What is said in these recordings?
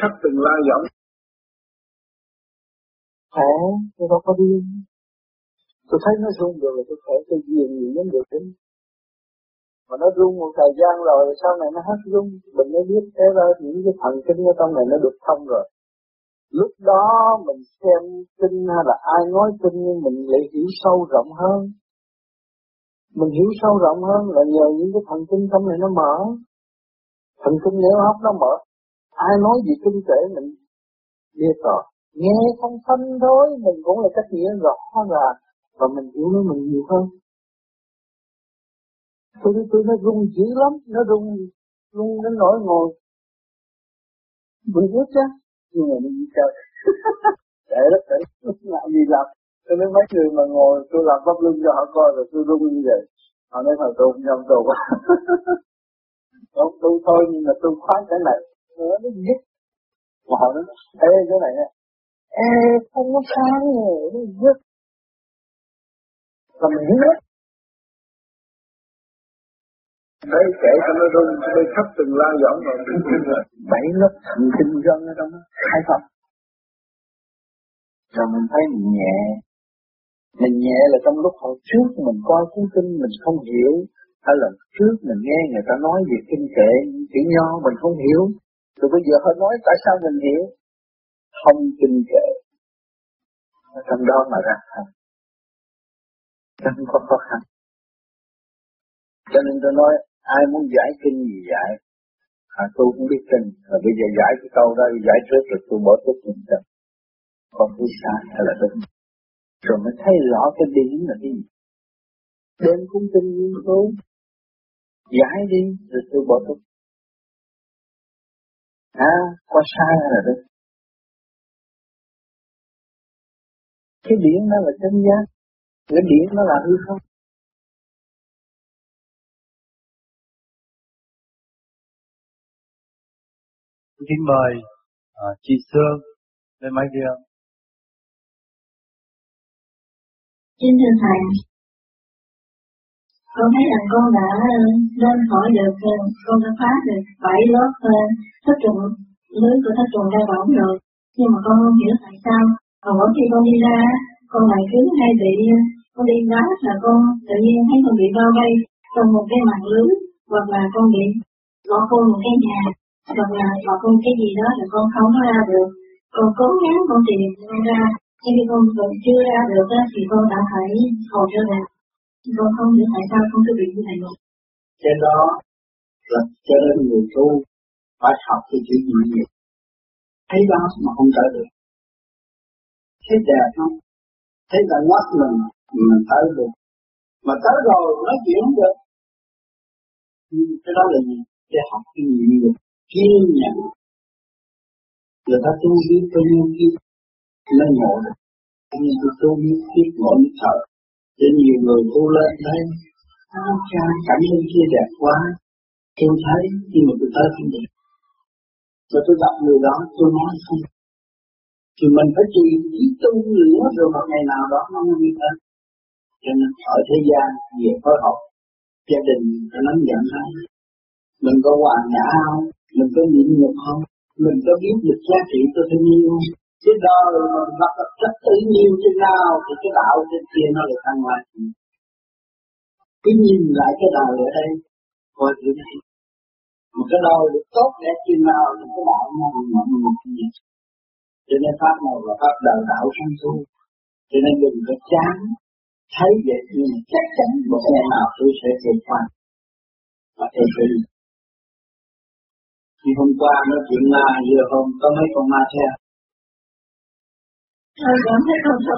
khắp từng la giọng khổ, tôi đâu có điên tôi thấy nó rung rồi, tôi khổ, tôi duyên gì đến được tính mà nó rung một thời gian rồi, sau này nó hết rung mình mới biết thế ra những cái thần kinh ở trong này nó được thông rồi. Lúc đó mình xem kinh hay là ai nói kinh, nhưng mình lại hiểu sâu rộng hơn. Mình hiểu sâu rộng hơn là nhờ những cái thần kinh trong này nó mở. Thần kinh nếu hấp nó mở ai nói gì kinh tế mình biết rồi. Nghe không phân thôi, mình cũng là cách nghĩa rõ là và mình hiểu nó mình nhiều hơn. Tôi tôi nó rung dữ lắm, nó rung rung đến nỗi ngồi. Mình biết chứ nhưng mà mình trời để đó, để làm gì làm? Cho nên mấy người mà ngồi, tôi làm pháp lưng cho họ coi rồi tôi rung như vậy. Họ nói thật tôi không nhầm tôi quá không, tôi thôi, nhưng mà tôi khoái cái này nữa nó giết mà họ nói ê cái này nè. Ê không có sáng nó giết và mình biết Đấy kể cho nó rung, tôi thấp từng la giọng rồi. Bảy lớp thần kinh gân ở trong đó, khai phật. Rồi mình thấy mình nhẹ. Mình nhẹ là trong lúc hồi trước mình coi cuốn kinh mình không hiểu. Hay là trước mình nghe người ta nói về kinh kệ, chữ nho mình không hiểu rồi bây giờ họ nói tại sao mình hiểu? Không kinh kệ. Ở trong đó mà ra thành Chẳng có khó khăn. Cho nên tôi nói ai muốn giải kinh gì giải. À, tôi cũng biết kinh. Rồi bây giờ giải cái câu đó giải trước rồi tôi bỏ tốt mình cho còn tôi sai hay là đúng rồi mới thấy rõ cái điểm là cái gì. Đêm cũng tin nghiên cứu giải đi rồi tôi bỏ tốt à có sai là đúng cái điển nó là chân giác. Cái điển nó là hư không. Kính mời à, chị Sương lên máy kia. Xin thưa Thầy, con thấy rằng con đã lên khỏi được, con đã phá được bảy lớp ờ, thất trùng, lưới của thất trùng đa võng rồi. Nhưng mà con không hiểu tại sao, còn mỗi khi con đi ra, con lại cứ hay bị, con đi đó là con tự nhiên thấy con bị bao vây trong một cái mạng lưới, hoặc là con bị lọt vô một cái nhà hoặc là bỏ con cái gì đó là con không có ra được con cố gắng con tìm con ra nhưng khi con vẫn chưa ra được đó, thì con đã phải hồi trở lại con không hiểu tại sao con cứ bị như này được cái đó là cho nên người tu phải học cái chuyện nhịn nhục. thấy đó mà không trở được. Thấy đẹp không? Thấy là mắt mình mình tới được. Mà tới rồi nói chuyện không được ừ, cái đó là gì? Để học cái nhịn nhục, kiên nhẫn. Người ta tu biết bao nhiêu kiếp lên ngộ được. Nhưng tôi tu biết kiếp ngộ như thật để nhiều người tu lên thấy áo cha cảnh bên kia đẹp quá. Tôi thấy nhưng mà tôi tới không được rồi tôi gặp người đó, tôi nói không. Thì mình phải trì trí tu nữa rồi một ngày nào đó nó mới đi tới. Cho nên ở thế gian về phối hợp, gia đình phải nắm dẫn hay mình có hoàn nhã không? Mình có nhịn nhục không? Mình có biết được giá trị của thiên yêu không? Chứ đó mình bắt được rất tự nhiên trên nào thì cái đạo trên kia nó được thăng hoa. cứ nhìn lại cái đời ở đây, coi thử này. Một cái đời được tốt đẹp chừng nào thì cái đạo nó hằng mộng một cái gì cho nên pháp này là pháp đời đạo sanh tu cho nên đừng có chán thấy vậy thì chắc chắn một ngày nào tôi sẽ vượt qua. Và tôi sẽ thì hôm qua nói chuyện ma giờ hôm có mấy con ma theo Thôi cảm thấy không sao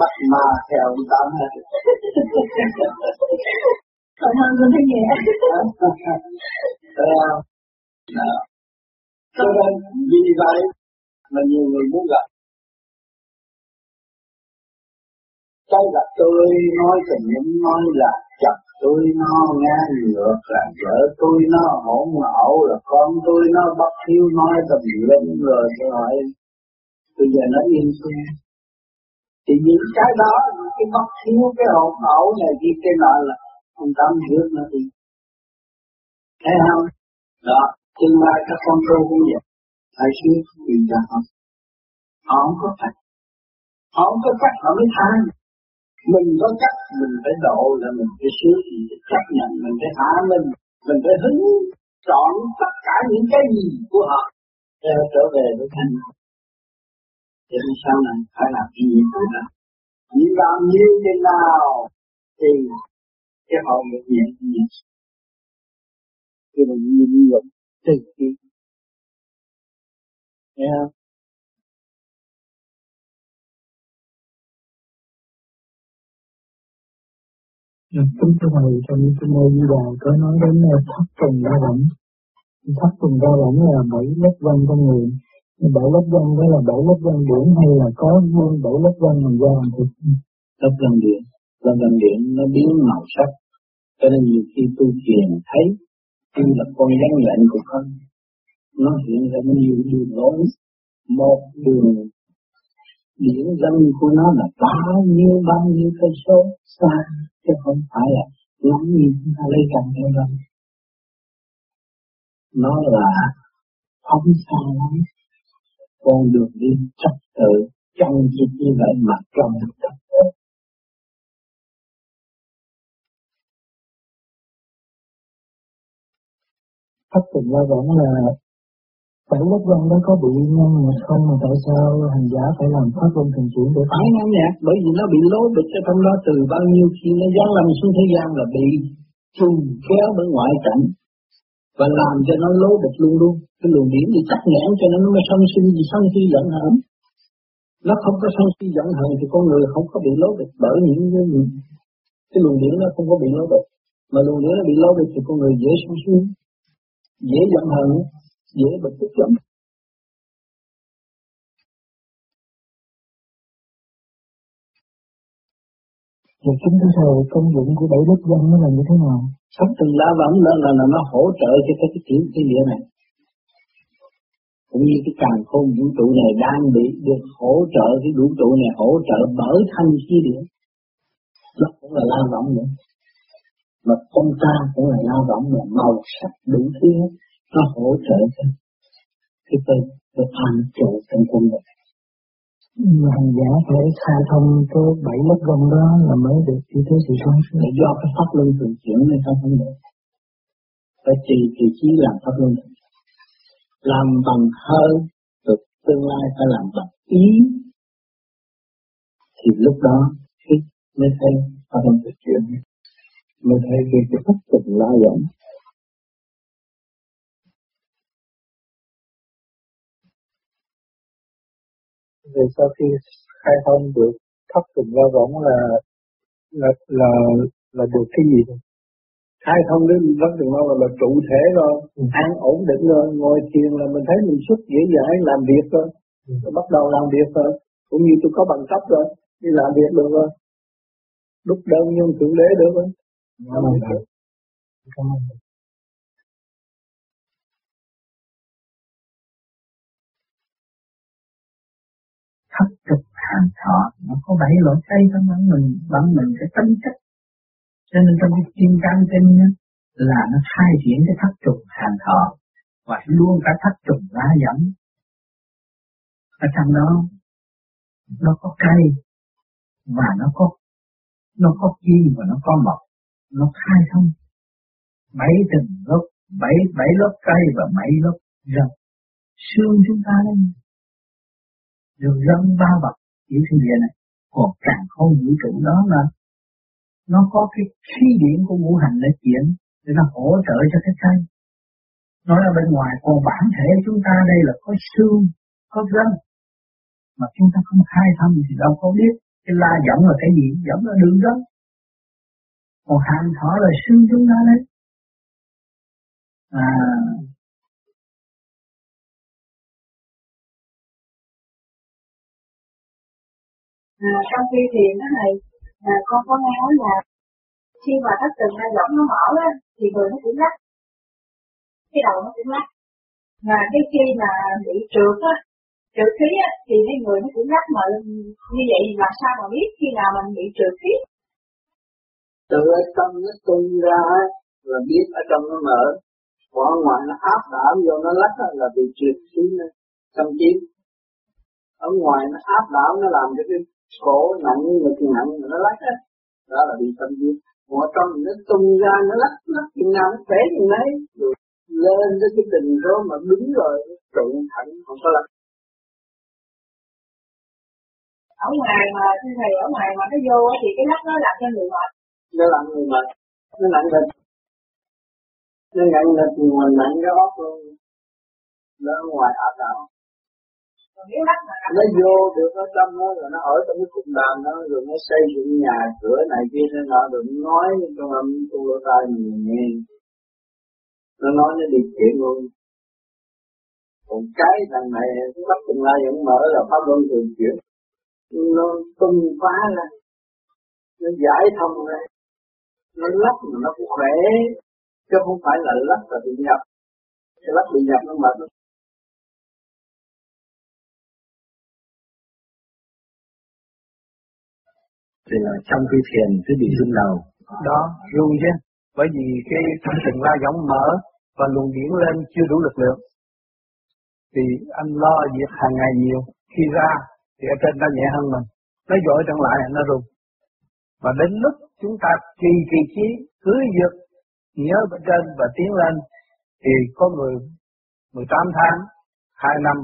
bắt ma theo ông tám hết Còn hơn con thấy nhẹ Thấy không? Đó. Cho nên vì vậy mà nhiều người muốn gặp Cái gặp tôi nói tình những nói là chậm tôi nó ngang ngược là vợ tôi nó hỗn ẩu là con tôi nó bắt thiếu nói tầm lum rồi tôi hỏi bây giờ nó yên xuôi thì những cái đó, những cái bắt thiếu cái hỗn ẩu này kia cái nọ là không tâm hiểu nó đi. Thấy không? Đó, tương lai các con tôi cũng vậy. Phải suy nghĩ ra không họ không có cách họ không có cách họ mới thay mình có cách, mình phải độ là mình phải sướng phải chấp nhận, mình phải hạ mình mình phải hứng chọn tất cả những cái gì của họ để trở về với thanh để nên sau này phải làm cái gì cũng đó. Chỉ làm nhiều thế nào thì cái hậu nghiệp nhẹ nhẹ Khi mình nhìn nhận từ khi. Nghe không? Kính thưa Thầy, trong Kinh Mô Di Đà có nói đến ờ, thất trùng đa võng. Thất trùng đa võng là bảy lớp văn trong người. Bảy lớp văn đó là bảy lớp văn điển hay là có nguyên bảy lớp văn làm ra làm thịt? Lớp văn điển, lớp văn điển nó biến màu sắc. Cho nên nhiều khi tu thiền thấy như là con rắn lệnh của con. Nó hiện ra nhiều đường lối. Một đường điển dân của nó là bao nhiêu bao nhiêu cây số, xa, chứ không phải là ngắm như chúng ta lấy cầm theo đâu nó là phóng xa lắm. Con đường đi trật tự chân chỉ như vậy mà trong trật tự. Pháp tình lao võng là Tại lúc gần đó có bị ngăn nhạc không mà tại sao hành giả phải làm pháp luân thường chuyển để phải ngăn nhạc bởi vì nó bị lố bịch ở trong đó từ bao nhiêu khi nó giáng lâm xuống thế gian là bị trùng kéo bởi ngoại cảnh và làm cho nó lố bịch luôn luôn. Cái luồng điển bị tắc nghẽn cho nên nó mới sân sinh gì sân si giận hờn. Nó không có sân si giận hờn thì con người không có bị lố bịch bởi những cái cái luồng điển nó không có bị lố bịch. Mà luồng điển nó bị lố bịch thì con người dễ sân si dễ giận hờn dễ bực tức lắm Vậy kính thưa Thầy, công dụng của bảy lớp văn nó là như thế nào? Sắp từng lá võng lên là, là nó hỗ trợ cho cái cái tiểu cái địa này. Cũng như cái càng khôn vũ trụ này đang bị được hỗ trợ cái vũ trụ này hỗ trợ bởi thanh khí địa. Nó cũng là la võng nữa. Mà con ta cũng là la võng mà màu sắc đủ thứ nó hỗ trợ cho cái cái cái an trụ trong cung này mà hành giả phải khai thông tới bảy lớp gông đó là mới được đi tới sự sáng suốt. Là do cái pháp luân thường chuyển nên không không được. Phải trì trì trí làm pháp luân Làm bằng hơi, được tương lai phải làm bằng ý. Thì lúc đó khi mới thấy pháp luân thường chuyển. Mới thấy cái cái pháp tục động Rồi sau khi khai thông được thất tình la võng là là là là được cái gì rồi? khai thông đến rất là lâu là trụ thể rồi ừ. an ổn định rồi ngồi thiền là mình thấy mình xuất dễ dãi làm việc rồi ừ. bắt đầu làm việc rồi cũng như tôi có bằng cấp rồi đi làm việc được rồi đúc đơn nhân thượng đế được rồi cảm ơn thất trục hàng thọ. Nó có bảy loại cây trong bản mình bản mình cái tính chất. Cho nên trong cái kim cang kinh là nó khai triển cái thất trùng hàng thọ và luôn cả thất trùng lá dẫn ở trong đó, nó có cây và nó có nó có kim và nó có mộc nó khai thông. Bảy từng lớp, bảy bảy lớp cây và bảy lớp rồng xương chúng ta đây được dân ba bọc kiểu thế giới này, còn càng không vũ trụ đó là nó có cái khí điển của ngũ hành để chuyển, để nó hỗ trợ cho cái cây nói ở bên ngoài, còn bản thể chúng ta đây là có xương, có gân, mà chúng ta không khai thông thì đâu có biết cái la giọng là cái gì, giọng là đường đó còn hàng thỏ là xương chúng ta đấy. À à, trong khi thiền đó này à, con có nghe nói là khi mà thất tình ra giọng nó mở á, thì người nó cũng lắc cái đầu nó cũng lắc mà cái khi mà bị trượt á trượt khí á thì cái người nó cũng lắc mà như vậy làm sao mà biết khi nào mình bị trượt khí? Từ ở nó tung ra là biết ở trong nó mở. Còn ở ngoài nó áp đảo vô nó lắc là bị trượt khí tâm chiến ở ngoài nó áp đảo nó làm cho cái cổ nặng ngực nặng nó lắc á. Đó là bị tâm chiến còn ở trong nó tung ra nó lắc lắc chừng nào nó khỏe chừng đấy. Rồi lên tới cái tình đó mà đứng rồi trụ thẳng không có lắc. Ở ngoài mà thưa thầy ở ngoài mà nó vô thì cái lắc nó làm cho người mệt. Nó làm người mệt. Nó nặng lên nó nặng lên thì mình nặng cái óc luôn. Nó ngoài áp đảo nó vô được ở trong đó rồi nó ở trong cái cục đàn đó rồi nó xây dựng nhà cửa này kia nó nọ rồi nó nói trong âm tu lỗ tai mình nghe. Nó nói nó đi chuyện luôn. Còn cái thằng này bắt cùng lai vẫn mở là pháp luân thường chuyển. Nó tung phá ra. Nó giải thông ra. Nó lắp mà nó cũng khỏe. Chứ không phải là lắp là bị nhập. Cái lắp bị nhập nó mệt lắm thì là trong khi thiền cứ bị rung đầu. Đó rung chứ. Bởi vì cái thân tình la giống mở và luồng điển lên chưa đủ lực lượng. Thì anh lo việc hàng ngày nhiều. Khi ra thì ở trên nó nhẹ hơn mình. Nó dội trở lại nó rung. Và đến lúc chúng ta kỳ kỳ trí cứ việc nhớ bên trên và tiến lên thì có người 18 tháng, 2 năm,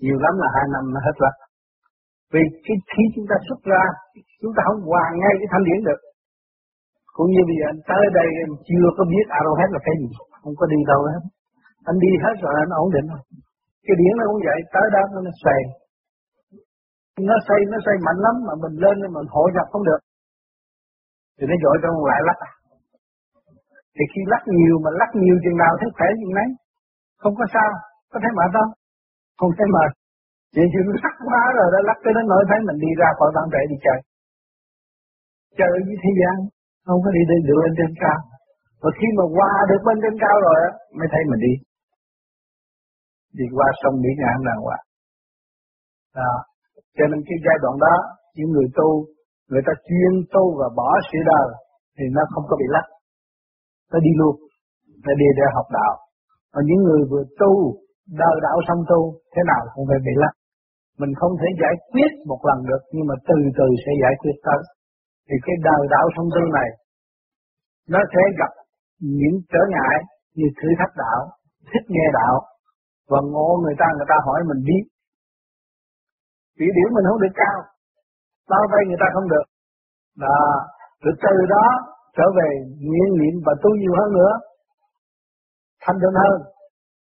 nhiều lắm là 2 năm nó hết rồi. Vì cái khi chúng ta xuất ra, chúng ta không hoàn ngay cái thanh điển được. Cũng như bây giờ anh tới đây em chưa có biết hết là cái gì, không có đi đâu hết. Anh đi hết rồi anh ổn định rồi. Cái điển nó cũng vậy, tới đó nó xoay. Nó xoay, nó xoay mạnh lắm mà mình lên mình hội nhập không được. Thì nó dội trong lại lắc. Thì khi lắc nhiều mà lắc nhiều chừng nào thấy khỏe chừng nấy. Không có sao, có thấy mệt không? Không thấy mệt. Chỉ chừng lắc quá rồi đó lắc tới nó nói thấy mình đi ra khỏi bản thể đi chơi. Chơi với thế gian, không có đi lên được lên trên cao. Và khi mà qua được bên trên cao rồi á, mới thấy mình đi. Đi qua sông Mỹ Ngạn đàng hoàng. Đó. Cho nên cái giai đoạn đó, những người tu, người ta chuyên tu và bỏ sự đời, thì nó không có bị lắc. Nó đi luôn, nó đi để học đạo. Còn những người vừa tu, đời đạo xong tu, thế nào cũng phải bị lắc. Mình không thể giải quyết một lần được, nhưng mà từ từ sẽ giải quyết tới. Thì cái đời đạo thông tu này, nó sẽ gặp những trở ngại như thử thách đạo, thích nghe đạo, và ngộ người ta người ta hỏi mình biết. Chỉ điểm mình không được cao, bao vây người ta không được. Đó, rồi từ đó trở về nguyện niệm và tu nhiều hơn nữa, thanh tịnh hơn,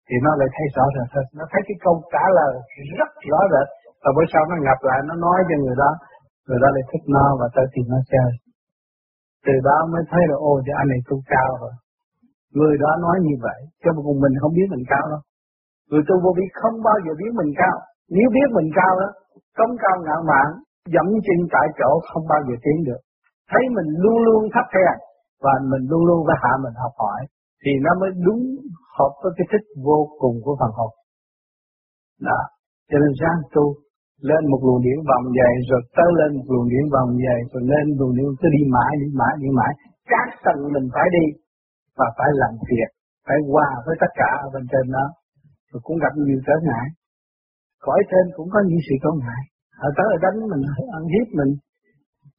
thì nó lại thấy rõ rệt hơn. Nó thấy cái câu trả lời rất rõ rệt, và bữa sau nó ngập lại, nó nói cho người đó, người đó lại thích nó và tới tìm nó chơi. Từ đó mới thấy là ô thì anh này tu cao rồi. Người đó nói như vậy, chứ mà cùng mình không biết mình cao đâu. Người tu vô vi không bao giờ biết mình cao. Nếu biết mình cao đó, cống cao ngạo mạn, dẫm chân tại chỗ không bao giờ tiến được. Thấy mình luôn luôn thấp hèn và mình luôn luôn phải hạ mình học hỏi thì nó mới đúng hợp với cái thích vô cùng của phần hồn. Đó. Cho nên sáng tu, lên một luồng điển vòng dày rồi tới lên một luồng điển vòng dày rồi lên luồng điển cứ đi mãi đi mãi đi mãi. Các tầng mình phải đi, và phải làm việc, phải qua với tất cả ở bên trên đó. Rồi cũng gặp nhiều trở ngại. Cõi trên cũng có những sự trở ngại. Ở tới ở đánh mình ăn hiếp mình.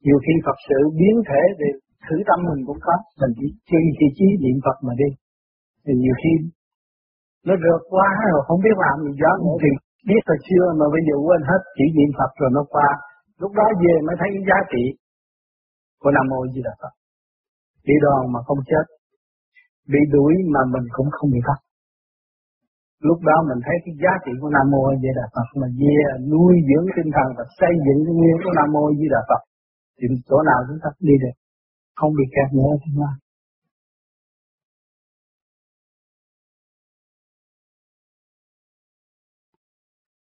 Nhiều khi Phật sự biến thể để thử tâm mình cũng có. Mình chỉ chi chỉ chí niệm Phật mà đi thì nhiều khi nó rượt quá rồi không biết làm gì đó nữa thì biết hồi xưa mà bây giờ quên hết chỉ niệm Phật rồi nó qua. Lúc đó về mới thấy cái giá trị của Nam Mô Di Đà Phật. Bị đòn mà không chết bị đuổi mà mình cũng không bị bắt. Lúc đó mình thấy cái giá trị của Nam Mô Di Đà Phật mà về nuôi dưỡng tinh thần và xây dựng cái nguyên của Nam Mô Di Đà Phật. Thì chỗ nào chúng ta đi được không bị kẹt nữa thì mà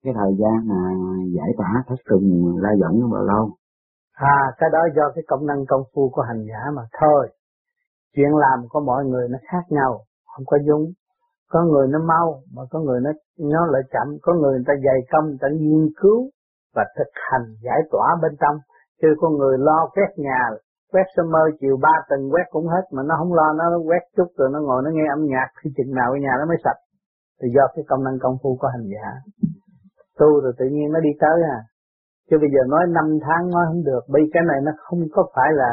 cái thời gian mà giải tỏa thất trùng la dẫn bao lâu? À cái đó do cái công năng công phu của hành giả mà thôi. Chuyện làm của mọi người nó khác nhau, không có giống có người nó mau, mà có người nó nó lại chậm. Có người người ta dày công, người ta nghiên cứu và thực hành, giải tỏa bên trong. Chứ có người lo quét nhà, quét sơ mơ chiều ba tầng quét cũng hết, mà nó không lo, nó quét chút rồi nó ngồi nó nghe âm nhạc, khi chừng nào cái nhà nó mới sạch. Thì do cái công năng công phu của hành giả tu rồi tự nhiên nó đi tới à. Chứ bây giờ nói năm tháng nói không được bởi cái này nó không có phải là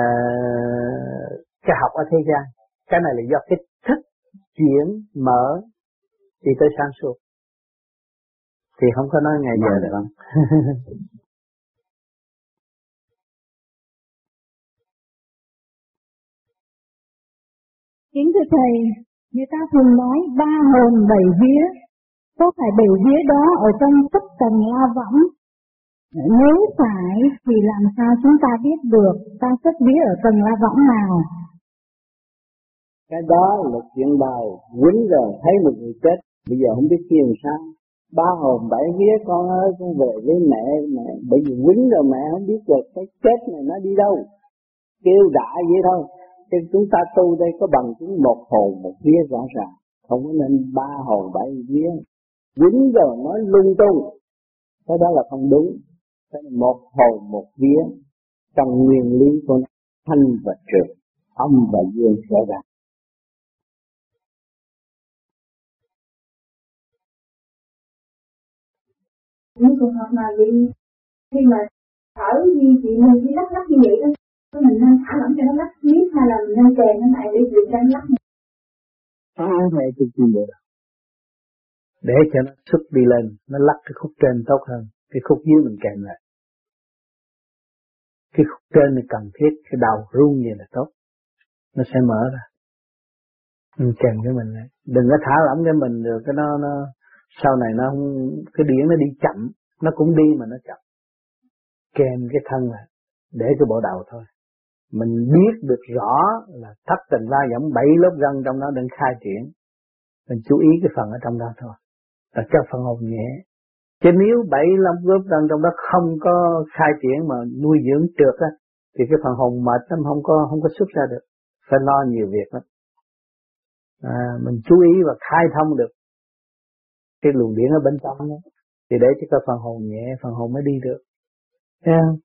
uh, cái học ở thế gian. Cái này là do cái thức chuyển mở thì tới sáng suốt. Thì không có nói ngày giờ được. Không Kính thưa Thầy, người ta thường nói ba hồn bảy vía, có phải bảy vía đó ở trong tất tầng la võng? Nếu phải thì làm sao chúng ta biết được ta xuất vía ở tầng la võng nào? Cái đó là chuyện đời, quýnh rồi thấy một người chết, bây giờ không biết kia làm sao. Ba hồn bảy vía con ơi, con về với mẹ, mẹ bởi vì quýnh rồi mẹ không biết được cái chết này nó đi đâu. Kêu đại vậy thôi, Chứ chúng ta tu đây có bằng chứng một hồn một vía rõ ràng, không có nên ba hồn bảy vía. Dính rồi nói lung tung, cái đó là không đúng. Cái là một hồn một vía, trong nguyên lý của nó, thanh và trượt, âm và dương rõ ràng. những trường hợp mà bị khi mà thở như chị mình chỉ lắc lắc như vậy đó mình nên thả lỏng cho nó lắc tiếp hay là mình nên kèm nó lại để chịu cho nó lắc Phá này tôi chịu được để cho nó xuất đi lên, nó lắc cái khúc trên tốt hơn, cái khúc dưới mình kèm lại. Cái khúc trên này cần thiết, cái đầu rung như là tốt. Nó sẽ mở ra. Mình kèm cái mình lại. Đừng có thả lỏng cái mình được, cái nó nó, sau này nó không, cái điển nó đi chậm, nó cũng đi mà nó chậm. Kèm cái thân lại, để cái bộ đầu thôi. Mình biết được rõ là thất tình la giảm bảy lớp gân trong đó đang khai triển. Mình chú ý cái phần ở trong đó thôi là cho phần hồn nhẹ. Chứ nếu bảy lớp lớp đang trong đó không có khai triển mà nuôi dưỡng trượt á thì cái phần hồn mệt lắm không có không có xuất ra được. Phải lo nhiều việc lắm. À, mình chú ý và khai thông được cái luồng điển ở bên trong đó thì để cho cái phần hồn nhẹ phần hồn mới đi được. Thấy không?